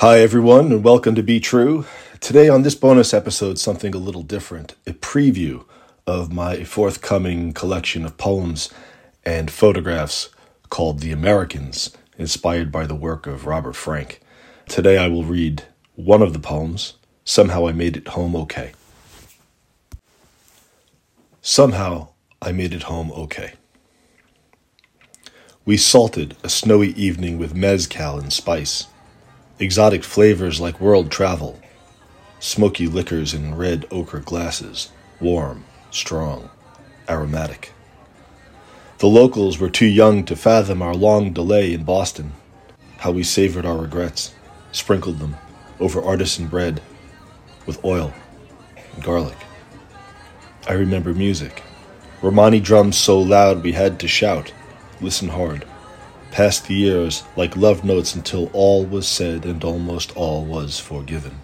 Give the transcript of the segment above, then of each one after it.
Hi, everyone, and welcome to Be True. Today, on this bonus episode, something a little different a preview of my forthcoming collection of poems and photographs called The Americans, inspired by the work of Robert Frank. Today, I will read one of the poems, Somehow I Made It Home Okay. Somehow I made it home okay. We salted a snowy evening with mezcal and spice exotic flavors like world travel, smoky liquors in red ochre glasses, warm, strong, aromatic. The locals were too young to fathom our long delay in Boston, how we savored our regrets, sprinkled them over artisan bread with oil and garlic. I remember music, Romani drums so loud we had to shout, listen hard past the years like love notes until all was said and almost all was forgiven.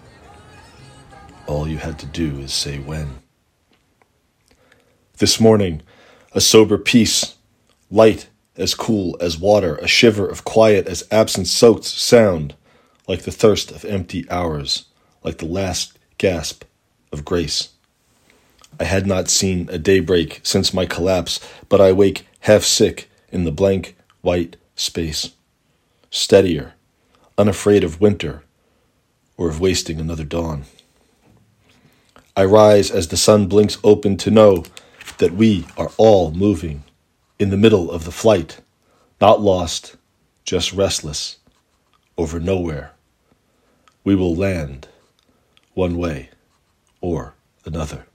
All you had to do is say when. This morning, a sober peace, light as cool as water, a shiver of quiet as absence soaked sound, like the thirst of empty hours, like the last gasp of grace. I had not seen a daybreak since my collapse, but I wake half sick in the blank white space, steadier, unafraid of winter or of wasting another dawn. I rise as the sun blinks open to know that we are all moving in the middle of the flight, not lost, just restless, over nowhere. We will land one way or another.